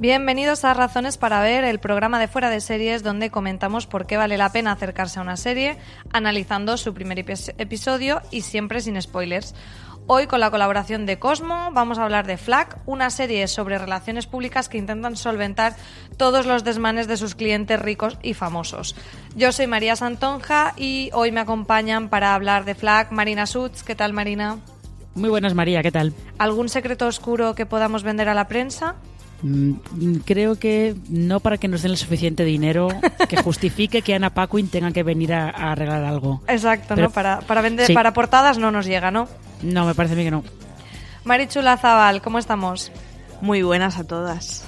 Bienvenidos a Razones para Ver, el programa de fuera de series donde comentamos por qué vale la pena acercarse a una serie, analizando su primer episodio y siempre sin spoilers. Hoy con la colaboración de Cosmo vamos a hablar de FLAC, una serie sobre relaciones públicas que intentan solventar todos los desmanes de sus clientes ricos y famosos. Yo soy María Santonja y hoy me acompañan para hablar de FLAC Marina Suts. ¿Qué tal Marina? Muy buenas María, ¿qué tal? ¿Algún secreto oscuro que podamos vender a la prensa? Mm, creo que no para que nos den el suficiente dinero que justifique que Ana Paquin tenga que venir a, arreglar algo. Exacto, ¿no? Para, para vender, para portadas no nos llega, ¿no? No, me parece a mí que no. Marichula Zabal, ¿cómo estamos? Muy buenas a todas.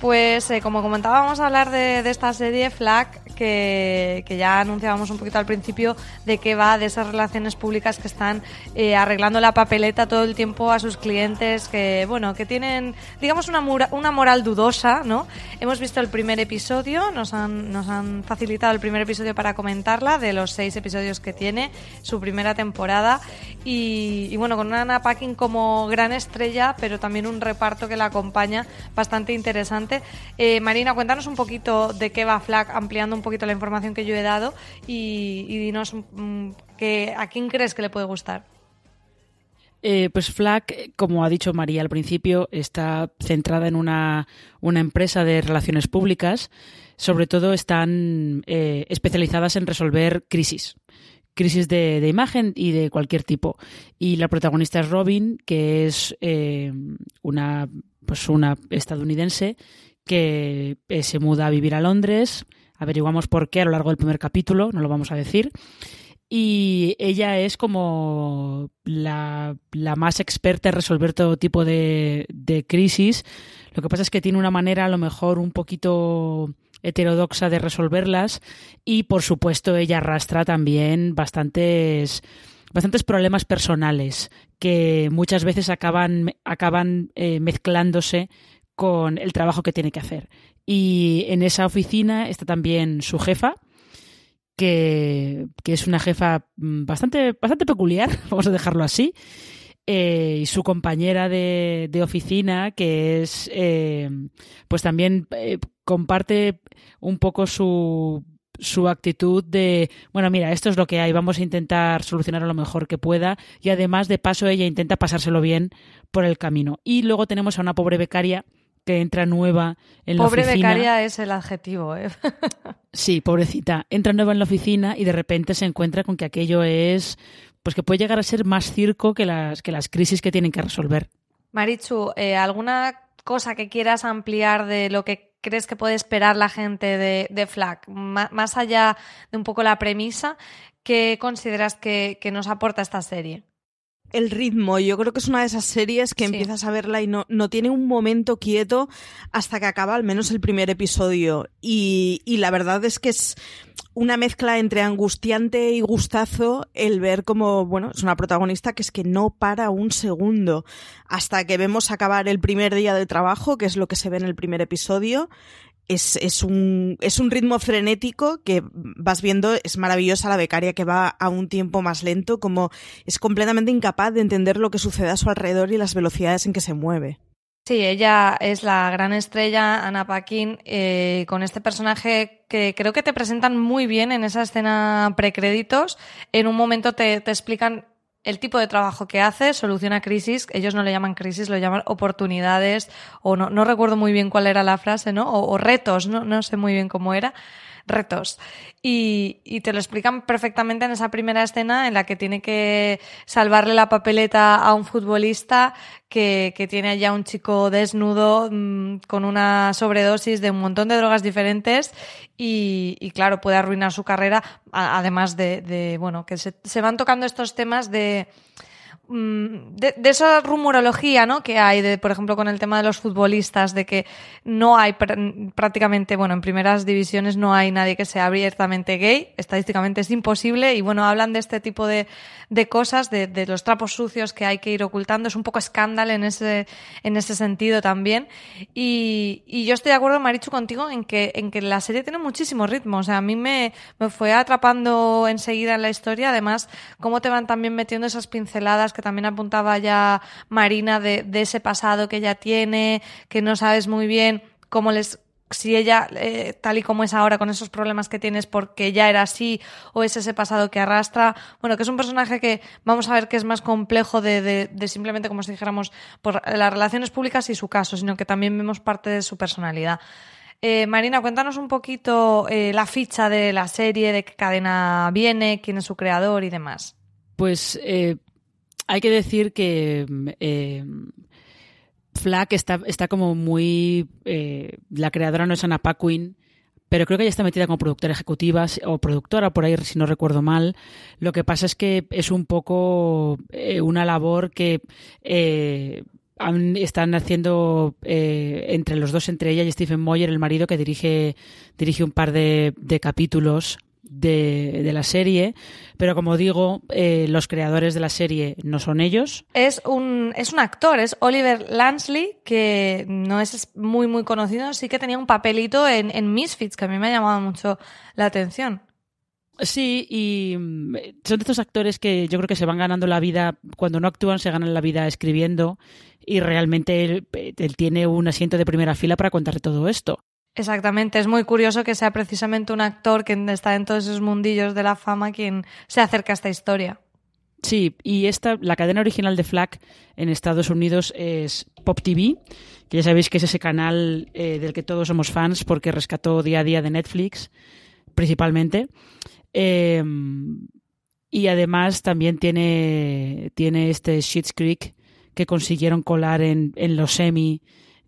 Pues eh, como comentábamos vamos a hablar de, esta serie FLAC que, ya anunciábamos un poquito al principio de qué va de esas relaciones públicas que están eh, arreglando la papeleta todo el tiempo a sus clientes que, bueno, que tienen, digamos, una, una moral dudosa, ¿no? Hemos visto el primer episodio, nos han, nos han facilitado el primer episodio para comentarla, de los seis episodios que tiene, su primera temporada, y, bueno, con una Anna Packing como gran estrella, pero también un reparto que la acompaña bastante interesante. Eh, Marina, cuéntanos un poquito de qué va Flag, ampliando un poquito la información que yo he dado y, dinos mm, que, a quién crees que le puede gustar. Eh, pues FLAC, como ha dicho María al principio, está centrada en una, empresa de relaciones públicas. Sobre todo están eh, especializadas en resolver crisis, crisis de, imagen y de cualquier tipo. Y la protagonista es Robin, que es eh, una, pues una estadounidense que se muda a vivir a Londres Averiguamos por qué a lo largo del primer capítulo, no lo vamos a decir. Y ella es como la, más experta en resolver todo tipo de, crisis. Lo que pasa es que tiene una manera a lo mejor un poquito heterodoxa de resolverlas y por supuesto ella arrastra también bastantes bastantes problemas personales que muchas veces acaban acaban eh, mezclándose con el trabajo que tiene que hacer. Y en esa oficina está también su jefa, que, es una jefa mm, bastante, bastante peculiar, vamos a dejarlo así. Eh, y su compañera de, oficina, que es, eh, pues también comparte un poco su, su actitud de, bueno, mira, esto es lo que hay, vamos a intentar solucionar lo mejor que pueda y además de paso ella intenta pasárselo bien por el camino. Y luego tenemos a una pobre becaria que entra nueva en la oficina. Pobre becaria es el adjetivo, ¿eh? sí, pobrecita. Entra nueva en la oficina y de repente se encuentra con que aquello es, pues que puede llegar a ser más circo que las, que las crisis que tienen que resolver. Marichu, eh, ¿alguna cosa que quieras ampliar de lo que crees que puede esperar la gente de, de FLAC? más allá de un poco la premisa, ¿qué consideras que nos aporta esta serie? El ritmo. Yo creo que es una de esas series que empiezas a verla y no, no tiene un momento quieto hasta que acaba al menos el primer episodio. Y, y la verdad es que es una mezcla entre angustiante y gustazo el ver como, bueno, es una protagonista que es que no para un segundo hasta que vemos acabar el primer día de trabajo, que es lo que se ve en el primer episodio es, es, un, es un ritmo frenético que vas viendo, es maravillosa la becaria que va a un tiempo más lento, como es completamente incapaz de entender lo que sucede a su alrededor y las velocidades en que se mueve. Sí, ella es la gran estrella, Ana Paquin, eh, con este personaje que creo que te presentan muy bien en esa escena precréditos. En un momento te, te explican el tipo de trabajo que hace soluciona crisis, ellos no le llaman crisis, lo llaman oportunidades, o no, no recuerdo muy bien cuál era la frase, ¿no? O, o retos, ¿no? no sé muy bien cómo era retos. Y, y, te lo explican perfectamente en esa primera escena en la que tiene que salvarle la papeleta a un futbolista que, que tiene allá un chico desnudo mmm, con una sobredosis de un montón de drogas diferentes y, y claro, puede arruinar su carrera, además de, de bueno, que se, se van tocando estos temas de Mm, de, de, esa rumorología ¿no? que hay, de, por ejemplo, con el tema de los futbolistas, de que no hay pr prácticamente, bueno, en primeras divisiones no hay nadie que sea abiertamente gay, estadísticamente es imposible, y bueno, hablan de este tipo de, cosas, de, los trapos sucios que hay que ir ocultando, es un poco escándalo en ese, en ese sentido también, y, y yo estoy de acuerdo, Marichu, contigo en que, en que la serie tiene muchísimo ritmo, o sea, a mí me, me fue atrapando enseguida en la historia, además, cómo te van también metiendo esas pinceladas que también apuntaba ya Marina de, ese pasado que ella tiene, que no sabes muy bien cómo les si ella, eh, tal y como es ahora, con esos problemas que tienes porque ya era así, o es ese pasado que arrastra. Bueno, que es un personaje que vamos a ver que es más complejo de, de, simplemente, como si dijéramos, por las relaciones públicas y su caso, sino que también vemos parte de su personalidad. Eh, Marina, cuéntanos un poquito eh, la ficha de la serie, de qué cadena viene, quién es su creador y demás. Pues hay que decir que eh, Flack está, está como muy. Eh, la creadora no es Anna Paquin, pero creo que ella está metida como productora ejecutiva o productora, por ahí, si no recuerdo mal. Lo que pasa es que es un poco eh, una labor que. Están haciendo entre los dos, entre ella y Stephen Moyer, el marido que dirige, dirige un par de, de capítulos de, de, la serie, pero como digo, eh, los creadores de la serie no son ellos. Es un, es un actor, es Oliver Lansley, que no es muy, muy conocido, sí que tenía un papelito en, en Misfits, que a mí me ha llamado mucho la atención. Sí, y son de estos actores que yo creo que se van ganando la vida, cuando no actúan se ganan la vida escribiendo y realmente él, él tiene un asiento de primera fila para contar todo esto. Exactamente, es muy curioso que sea precisamente un actor que está en todos esos mundillos de la fama quien se acerca a esta historia. Sí, y esta, la cadena original de Flack en Estados Unidos es Pop TV, que ya sabéis que es ese canal eh, del que todos somos fans porque rescató día a día de Netflix, principalmente. Eh, y además también tiene, tiene este Sheets Creek que consiguieron colar en, en los semi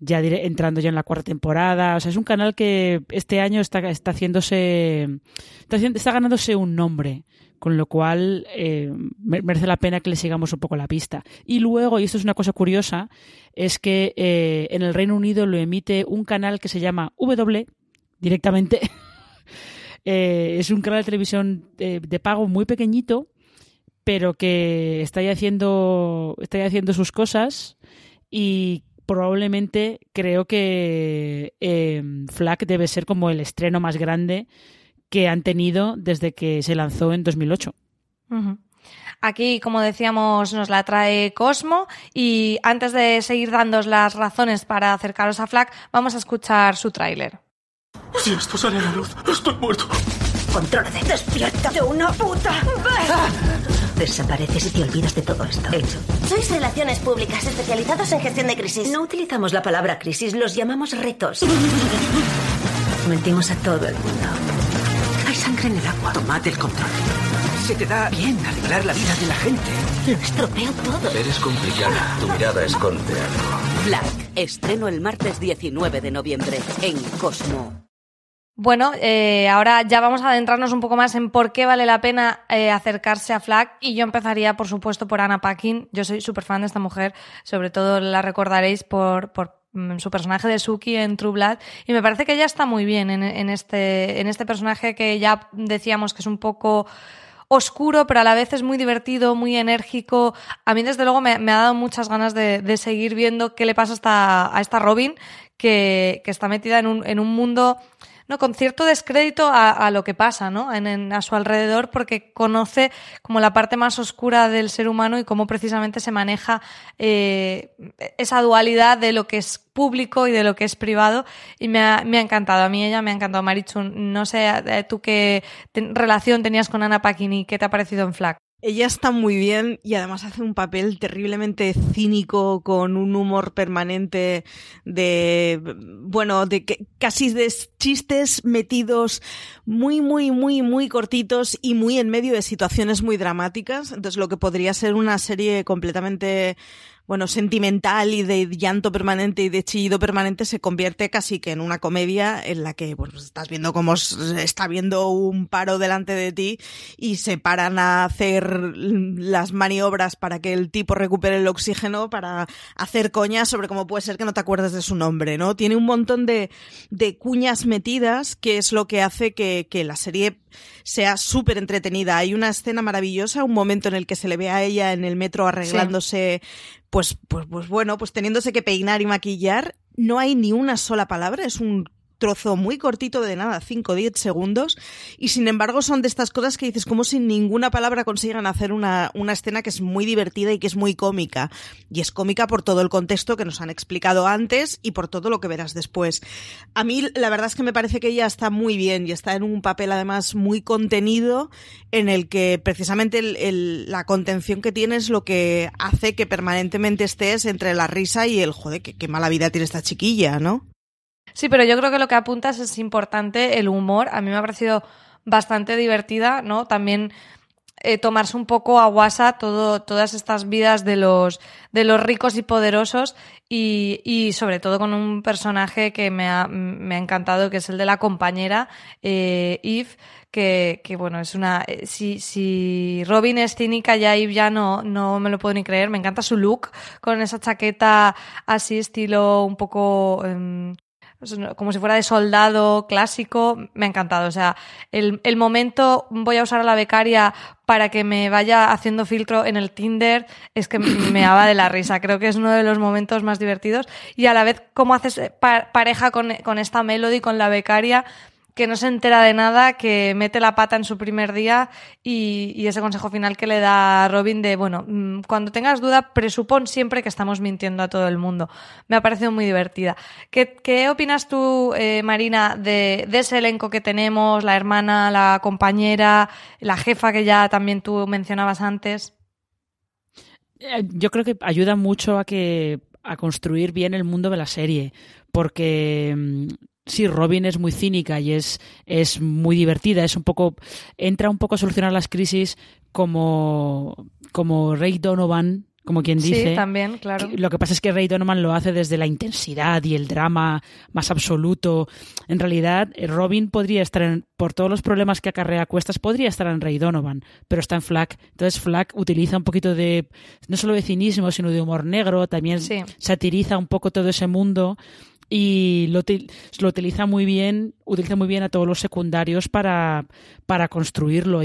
ya entrando ya en la cuarta temporada. O sea, es un canal que este año está, está haciéndose. Está, ganándose un nombre. Con lo cual eh, merece la pena que le sigamos un poco la pista. Y luego, y esto es una cosa curiosa, es que eh, en el Reino Unido lo emite un canal que se llama W directamente. eh, es un canal de televisión de, de pago muy pequeñito, pero que está ahí haciendo, está ahí haciendo sus cosas y probablemente creo que eh, Flack debe ser como el estreno más grande que han tenido desde que se lanzó en 2008. Uh -huh. Aquí, como decíamos, nos la trae Cosmo y antes de seguir dándos las razones para acercaros a Flack, vamos a escuchar su tráiler. Si esto sale a la luz, estoy muerto. Contrólate, despierta de una puta vez. Desapareces y te olvidas de todo esto. Hecho. Sois relaciones públicas especializados en gestión de crisis. No utilizamos la palabra crisis, los llamamos retos. Mentimos a todo el mundo. Hay sangre en el agua. Tomad el control. Se te da bien arreglar la vida de la gente. Lo estropeo todo. Eres complicada. Tu mirada esconde algo. Black. Estreno el martes 19 de noviembre en Cosmo. Bueno, eh, ahora ya vamos a adentrarnos un poco más en por qué vale la pena eh, acercarse a Flack y yo empezaría, por supuesto, por Anna Paquin. Yo soy súper fan de esta mujer, sobre todo la recordaréis por, por su personaje de Suki en True Blood y me parece que ella está muy bien en, en, este, en este personaje que ya decíamos que es un poco oscuro, pero a la vez es muy divertido, muy enérgico. A mí, desde luego, me, ha dado muchas ganas de, de, seguir viendo qué le pasa a esta, a esta Robin, que, que está metida en un, en un mundo no con cierto descrédito a, lo que pasa ¿no? En, a su alrededor porque conoce como la parte más oscura del ser humano y cómo precisamente se maneja eh, esa dualidad de lo que es público y de lo que es privado. Y me ha, me ha encantado. A mí ella me ha encantado. Marichu no sé tú qué relación tenías con Ana Paquini qué te ha parecido en Flack Ella está muy bien y además hace un papel terriblemente cínico con un humor permanente de, bueno, de que, casi de chistes metidos muy, muy, muy, muy cortitos y muy en medio de situaciones muy dramáticas. Entonces lo que podría ser una serie completamente bueno, sentimental y de llanto permanente y de chillido permanente se convierte casi que en una comedia en la que pues, estás viendo cómo está viendo un paro delante de ti y se paran a hacer las maniobras para que el tipo recupere el oxígeno para hacer coñas sobre cómo puede ser que no te acuerdes de su nombre, ¿no? Tiene un montón de, de cuñas metidas que es lo que hace que, que la serie sea súper entretenida. Hay una escena maravillosa, un momento en el que se le ve a ella en el metro arreglándose, pues, pues, pues bueno, pues teniéndose que peinar y maquillar. No hay ni una sola palabra, es un trozo muy cortito de nada, 5 o 10 segundos, y sin embargo son de estas cosas que dices como sin ninguna palabra consigan hacer una, una escena que es muy divertida y que es muy cómica. Y es cómica por todo el contexto que nos han explicado antes y por todo lo que verás después. A mí la verdad es que me parece que ella está muy bien y está en un papel además muy contenido en el que precisamente la contención que tiene es lo que hace que permanentemente estés entre la risa y el joder, qué mala vida tiene esta chiquilla, ¿no? Sí, pero yo creo que lo que apuntas es importante, el humor. A mí me ha parecido bastante divertida, ¿no? También eh, tomarse un poco a guasa todo, todas estas vidas de los, de los ricos y poderosos y, y sobre todo con un personaje que me ha, me ha encantado, que es el de la compañera, eh, Eve, que, que, bueno, es una... Eh, si, si Robin es cínica, ya Eve ya no, no me lo puedo ni creer. Me encanta su look con esa chaqueta así estilo un poco... Como si fuera de soldado clásico, me ha encantado. O sea, el, el, momento voy a usar a la becaria para que me vaya haciendo filtro en el Tinder es que me daba de la risa. Creo que es uno de los momentos más divertidos. Y a la vez, cómo haces pareja con, con esta Melody, con la becaria, que no se entera de nada, que mete la pata en su primer día y, ese consejo final que le da Robin de, bueno, mm, cuando tengas duda, presupón siempre que estamos mintiendo a todo el mundo. Me ha parecido muy divertida. ¿Qué, qué opinas tú, eh, Marina, de, de, ese elenco que tenemos, la hermana, la compañera, la jefa que ya también tú mencionabas antes? Eh, yo creo que ayuda mucho a que a construir bien el mundo de la serie, porque mm, sí, Robin es muy cínica y es, es muy divertida, es un poco, entra un poco a solucionar las crisis como, como Ray Donovan, como quien dice. Sí, también, claro. Lo que pasa es que Ray Donovan lo hace desde la intensidad y el drama más absoluto. En realidad, eh, Robin podría estar, en, por todos los problemas que acarrea Cuestas, podría estar en Ray Donovan, pero está en Flack. Entonces, Flack utiliza un poquito de, no solo de cinismo, sino de humor negro, también satiriza un poco todo ese mundo y lo, lo, utiliza muy bien, utiliza muy bien a todos los secundarios para, para construirlo.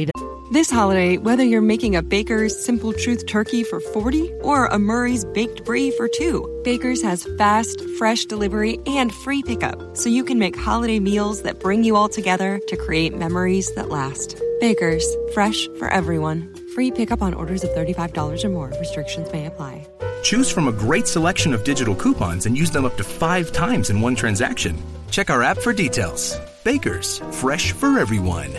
This holiday, whether you're making a Baker's Simple Truth turkey for 40 or a Murray's baked brie for 2, Baker's has fast, fresh delivery and free pickup, so you can make holiday meals that bring you all together to create memories that last. Baker's, fresh for everyone. Free pickup on orders of $35 or more. Restrictions may apply. Choose from a great selection of digital coupons and use them up to five times in one transaction. Check our app for details. Bakers, fresh for everyone.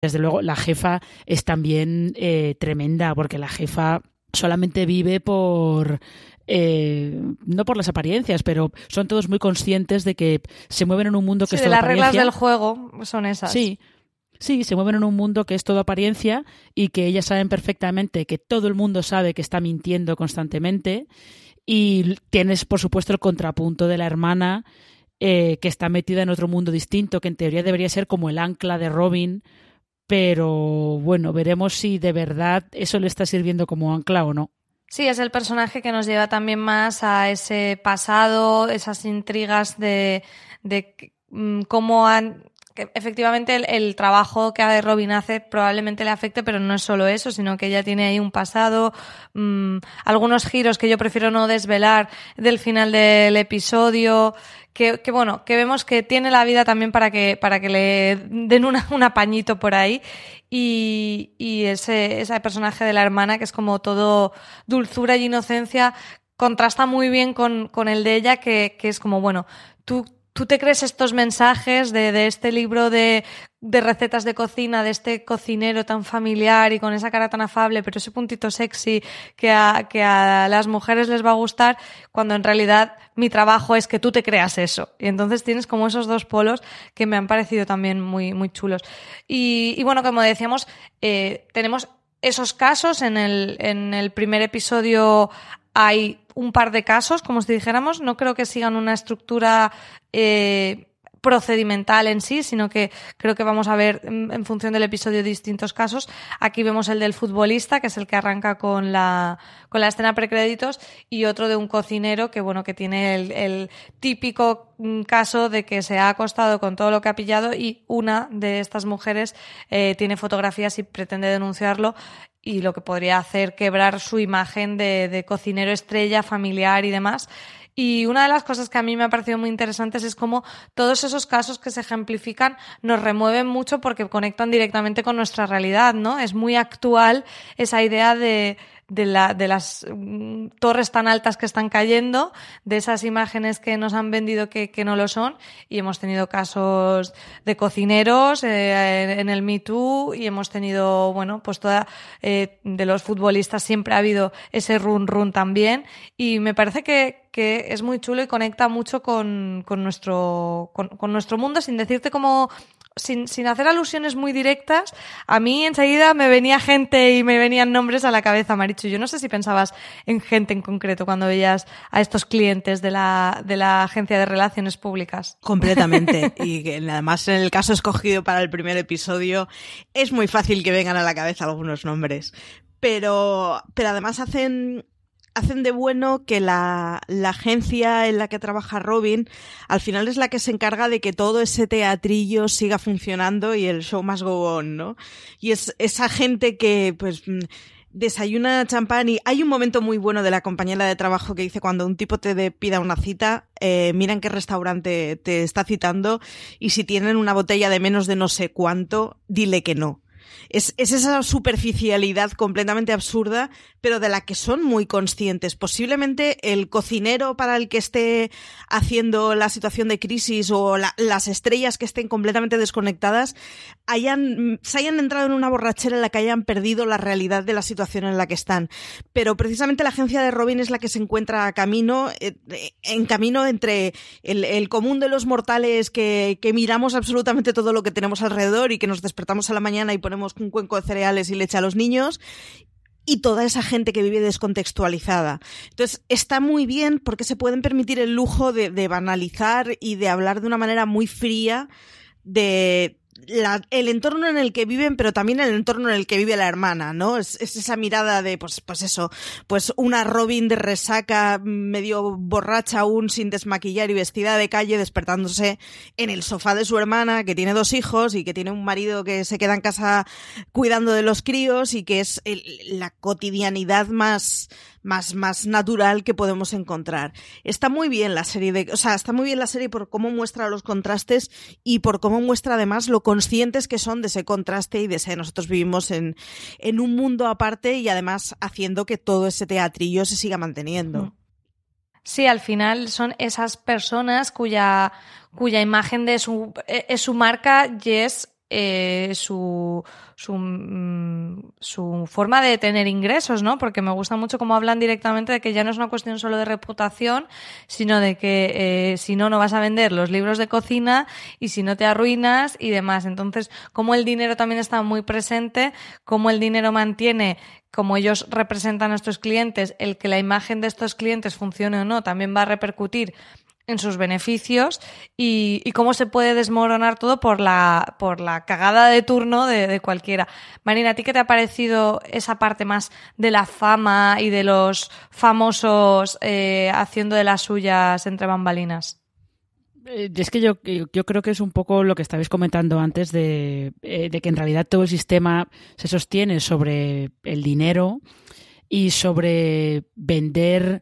Desde luego, la jefa es también eh, tremenda, porque la jefa solamente vive por eh, no por las apariencias, pero son todos muy conscientes de que se mueven en un mundo que sí, es de las reglas del juego son esas. Sí, Sí, se mueven en un mundo que es todo apariencia y que ellas saben perfectamente que todo el mundo sabe que está mintiendo constantemente. Y tienes, por supuesto, el contrapunto de la hermana eh, que está metida en otro mundo distinto, que en teoría debería ser como el ancla de Robin. Pero bueno, veremos si de verdad eso le está sirviendo como ancla o no. Sí, es el personaje que nos lleva también más a ese pasado, esas intrigas de, de mm, cómo han efectivamente el, trabajo que Robin hace probablemente le afecte, pero no es solo eso, sino que ella tiene ahí un pasado, mm, algunos giros que yo prefiero no desvelar del final del episodio, que, bueno, que vemos que tiene la vida también para que, para que le den una, un apañito por ahí. Y, y ese, ese personaje de la hermana, que es como todo dulzura y inocencia, contrasta muy bien con, con el de ella, que, que es como, bueno, tú tú te crees estos mensajes de, de este libro de, de, recetas de cocina, de este cocinero tan familiar y con esa cara tan afable, pero ese puntito sexy que a, que a las mujeres les va a gustar, cuando en realidad mi trabajo es que tú te creas eso. Y entonces tienes como esos dos polos que me han parecido también muy, muy chulos. Y, bueno, como decíamos, eh, tenemos esos casos. En el, en el primer episodio hay un par de casos, como si dijéramos. No creo que sigan una estructura eh, procedimental en sí, sino que creo que vamos a ver en función del episodio distintos casos. Aquí vemos el del futbolista, que es el que arranca con la, con la escena precréditos, y otro de un cocinero que, bueno, que tiene el, típico caso de que se ha acostado con todo lo que ha pillado y una de estas mujeres eh, tiene fotografías y pretende denunciarlo y lo que podría hacer quebrar su imagen de cocinero estrella, familiar y demás. Y una de las cosas que a mí me ha parecido muy interesantes es cómo todos esos casos que se ejemplifican nos remueven mucho porque conectan directamente con nuestra realidad, ¿no? Es muy actual esa idea de de, la, de las mm, torres tan altas que están cayendo, de esas imágenes que nos han vendido que, que no lo son, y hemos tenido casos de cocineros eh, en el Me Too, y hemos tenido, bueno, pues toda, eh, de los futbolistas siempre ha habido ese run run también, y me parece que, que es muy chulo y conecta mucho con, con nuestro, con, con nuestro mundo, sin decirte cómo sin, sin hacer alusiones muy directas, a mí enseguida me venía gente y me venían nombres a la cabeza, Marichu. Yo no sé si pensabas en gente en concreto cuando veías a estos clientes de la, de la Agencia de Relaciones Públicas. Completamente. y además en el caso escogido para el primer episodio es muy fácil que vengan a la cabeza algunos nombres. Pero, pero además hacen hacen de bueno que la, agencia en la que trabaja Robin al final es la que se encarga de que todo ese teatrillo siga funcionando y el show más go on, ¿no? Y es esa gente que, pues, desayuna champán y hay un momento muy bueno de la compañera de trabajo que dice cuando un tipo te pida una cita, eh, mira en qué restaurante te está citando y si tienen una botella de menos de no sé cuánto, dile que no. Es, es, esa superficialidad completamente absurda, pero de la que son muy conscientes. Posiblemente el cocinero para el que esté haciendo la situación de crisis o la, las estrellas que estén completamente desconectadas hayan, se hayan entrado en una borrachera en la que hayan perdido la realidad de la situación en la que están. Pero precisamente la agencia de Robin es la que se encuentra camino, eh, en camino entre el, el común de los mortales que, que miramos absolutamente todo lo que tenemos alrededor y que nos despertamos a la mañana y ponemos un cuenco de cereales y leche a los niños y toda esa gente que vive descontextualizada. Entonces, está muy bien porque se pueden permitir el lujo de, de banalizar y de hablar de una manera muy fría de, la, el entorno en el que viven, pero también el entorno en el que vive la hermana, ¿no? Es, es, esa mirada de, pues, pues eso, pues una Robin de resaca, medio borracha aún, sin desmaquillar y vestida de calle, despertándose en el sofá de su hermana, que tiene dos hijos y que tiene un marido que se queda en casa cuidando de los críos y que es el, la cotidianidad más, más, más natural que podemos encontrar. Está muy bien la serie de, o sea, está muy bien la serie por cómo muestra los contrastes y por cómo muestra además lo conscientes que son de ese contraste y de ese nosotros vivimos en, en un mundo aparte y además haciendo que todo ese teatrillo se siga manteniendo. Sí, al final son esas personas cuya, cuya imagen de su, es su marca y es eh, su, su, mm, su, forma de tener ingresos, ¿no? Porque me gusta mucho cómo hablan directamente de que ya no es una cuestión solo de reputación, sino de que eh, si no, no vas a vender los libros de cocina y si no te arruinas y demás. Entonces, como el dinero también está muy presente, como el dinero mantiene como ellos representan a estos clientes, el que la imagen de estos clientes funcione o no también va a repercutir en sus beneficios y, y, cómo se puede desmoronar todo por la, por la cagada de turno de, cualquiera. Marina, ¿a ti qué te ha parecido esa parte más de la fama y de los famosos eh, haciendo de las suyas entre bambalinas? Eh, es que yo, yo creo que es un poco lo que estabais comentando antes de, eh, de que en realidad todo el sistema se sostiene sobre el dinero y sobre vender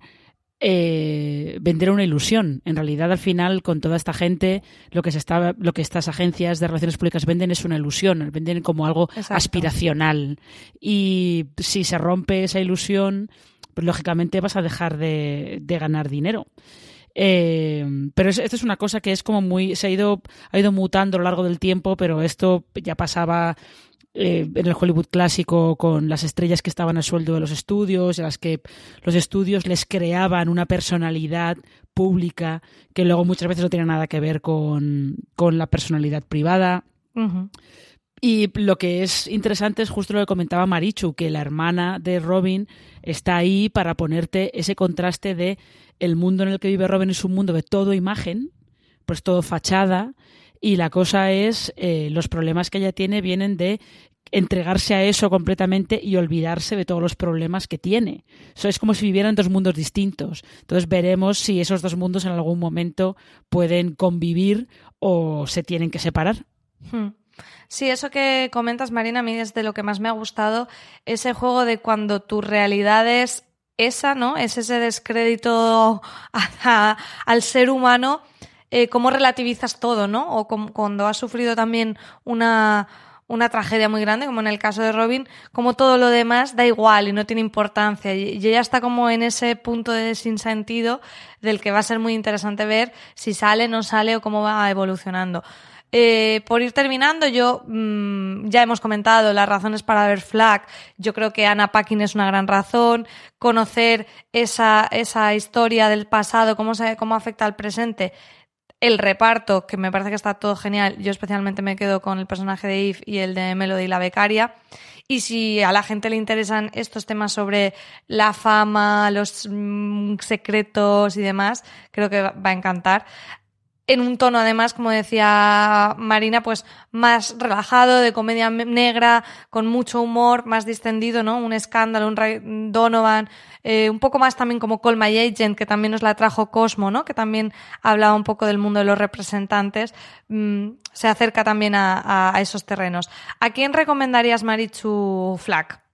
eh, vender una ilusión. En realidad, al final, con toda esta gente, lo que se está, lo que estas agencias de relaciones públicas venden es una ilusión, venden como algo Exacto. aspiracional. Y si se rompe esa ilusión, pues lógicamente vas a dejar de, de ganar dinero. Eh, pero esto es una cosa que es como muy. se ha ido, ha ido mutando a lo largo del tiempo, pero esto ya pasaba eh, en el Hollywood clásico con las estrellas que estaban a sueldo de los estudios, en las que los estudios les creaban una personalidad pública que luego muchas veces no tiene nada que ver con, con la personalidad privada. Y lo que es interesante es justo lo que comentaba Marichu, que la hermana de Robin está ahí para ponerte ese contraste de el mundo en el que vive Robin es un mundo de todo imagen, pues todo fachada, y la cosa es, eh, los problemas que ella tiene vienen de entregarse a eso completamente y olvidarse de todos los problemas que tiene. Eso es como si vivieran dos mundos distintos. Entonces veremos si esos dos mundos en algún momento pueden convivir o se tienen que separar. Hmm. Sí, eso que comentas, Marina, a mí es de lo que más me ha gustado, ese juego de cuando tu realidad es esa, ¿no? Es ese descrédito al ser humano, eh, cómo relativizas todo, ¿no? O cuando has sufrido también una, una tragedia muy grande, como en el caso de Robin, como todo lo demás da igual y no tiene importancia. Y, ella está como en ese punto de sinsentido del que va a ser muy interesante ver si sale, no sale o cómo va evolucionando. Eh, por ir terminando, yo mm, ya hemos comentado las razones para ver Flag. Yo creo que Anna Paquin es una gran razón. Conocer esa, esa historia del pasado, cómo, se, cómo afecta al presente. El reparto, que me parece que está todo genial. Yo especialmente me quedo con el personaje de Eve y el de Melody la becaria. Y si a la gente le interesan estos temas sobre la fama, los mm, secretos y demás, creo que va a encantar en un tono además, como decía Marina, pues más relajado, de comedia negra, con mucho humor, más distendido, ¿no? Un escándalo, un Ray Donovan, eh, un poco más también como Call My Agent, que también nos la trajo Cosmo, ¿no? Que también hablaba un poco del mundo de los representantes, mm, se acerca también a, a, esos terrenos. ¿A quién recomendarías Marichu Flack?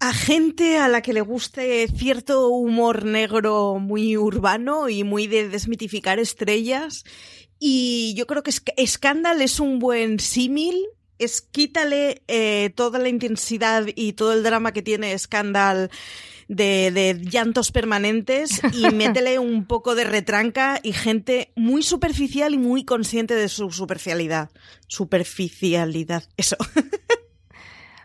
A gente a la que le guste cierto humor negro muy urbano y muy de desmitificar estrellas y yo creo que Scandal es un buen símil. Es quítale eh, toda la intensidad y todo el drama que tiene Scandal de, de, llantos permanentes y métele un poco de retranca y gente muy superficial y muy consciente de su superficialidad. Superficialidad, eso.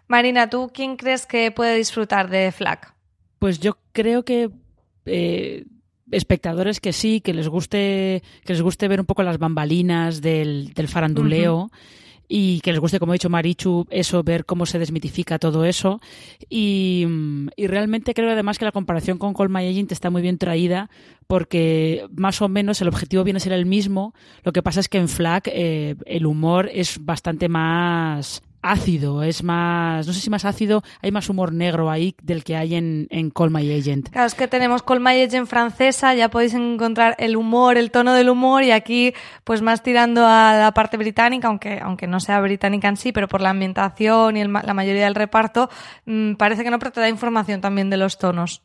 Marina, ¿tú quién crees que puede disfrutar de Flack? Pues yo creo que eh, espectadores que sí, que les guste, que les guste ver un poco las bambalinas del, del faranduleo. Y que les guste, como ha dicho Marichu, eso, ver cómo se desmitifica todo eso. Y, y realmente creo además que la comparación con Call My Agent está muy bien traída porque más o menos el objetivo viene a ser el mismo. Lo que pasa es que en Flag eh, el humor es bastante más ácido, es más, no sé si más ácido, hay más humor negro ahí del que hay en, en Call My Agent. Claro, es que tenemos Call My Agent francesa, ya podéis encontrar el humor, el tono del humor y aquí pues más tirando a la parte británica, aunque, aunque no sea británica en sí, pero por la ambientación y la mayoría del reparto, mmm, parece que no, pero te da información también de los tonos.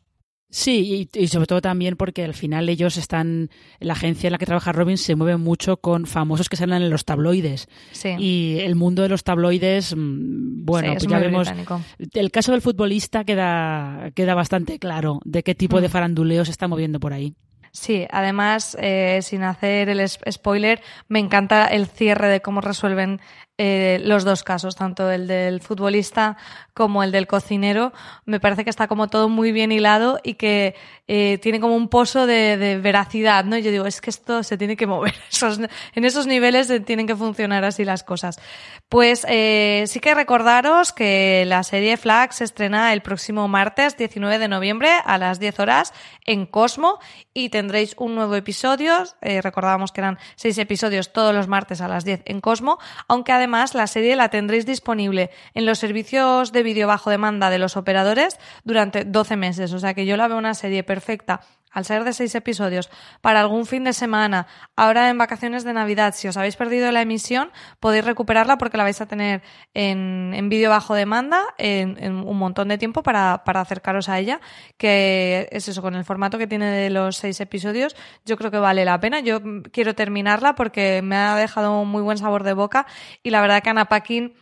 Sí, y, y, sobre todo también porque al final ellos están, la agencia en la que trabaja Robin se mueve mucho con famosos que salen en los tabloides. Sí. Y el mundo de los tabloides, mm, bueno, sí, pues ya vemos. Británico. El caso del futbolista queda, queda bastante claro de qué tipo mm. de faranduleo se está moviendo por ahí. Sí, además, eh, sin hacer el spoiler, me encanta el cierre de cómo resuelven eh, los dos casos, tanto el del futbolista como el del cocinero. Me parece que está como todo muy bien hilado y que eh, tiene como un pozo de, veracidad, ¿no? Yo digo, es que esto se tiene que mover. En esos niveles tienen que funcionar así las cosas. Pues eh, sí que recordaros que la serie Flag se estrena el próximo martes 19 de noviembre a las 10 horas en Cosmo y tendréis un nuevo episodio. Eh, recordábamos que eran seis episodios todos los martes a las 10 en Cosmo, aunque además Además, la serie la tendréis disponible en los servicios de vídeo bajo demanda de los operadores durante 12 meses. O sea que yo la veo una serie perfecta al ser de seis episodios, para algún fin de semana, ahora en vacaciones de Navidad, si os habéis perdido la emisión, podéis recuperarla porque la vais a tener en, en vídeo bajo demanda en, en, un montón de tiempo para, para acercaros a ella, que es eso, con el formato que tiene de los seis episodios, yo creo que vale la pena. Yo quiero terminarla porque me ha dejado un muy buen sabor de boca y la verdad que Ana Paquin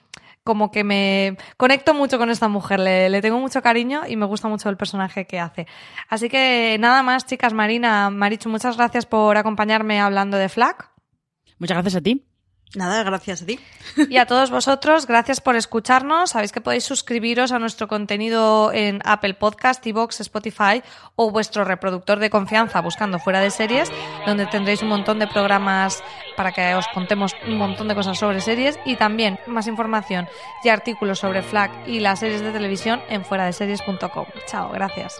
como que me conecto mucho con esta mujer, le, tengo mucho cariño y me gusta mucho el personaje que hace. Así que nada más, chicas, Marina, Marichu, muchas gracias por acompañarme hablando de Flack. Muchas gracias a ti. Nada, gracias a ti. Y a todos vosotros, gracias por escucharnos. Sabéis que podéis suscribiros a nuestro contenido en Apple Podcast, Evox, Spotify o vuestro reproductor de confianza buscando fuera de series, donde tendréis un montón de programas para que os contemos un montón de cosas sobre series y también más información y artículos sobre FLAG y las series de televisión en fuera de series.com. Chao, gracias.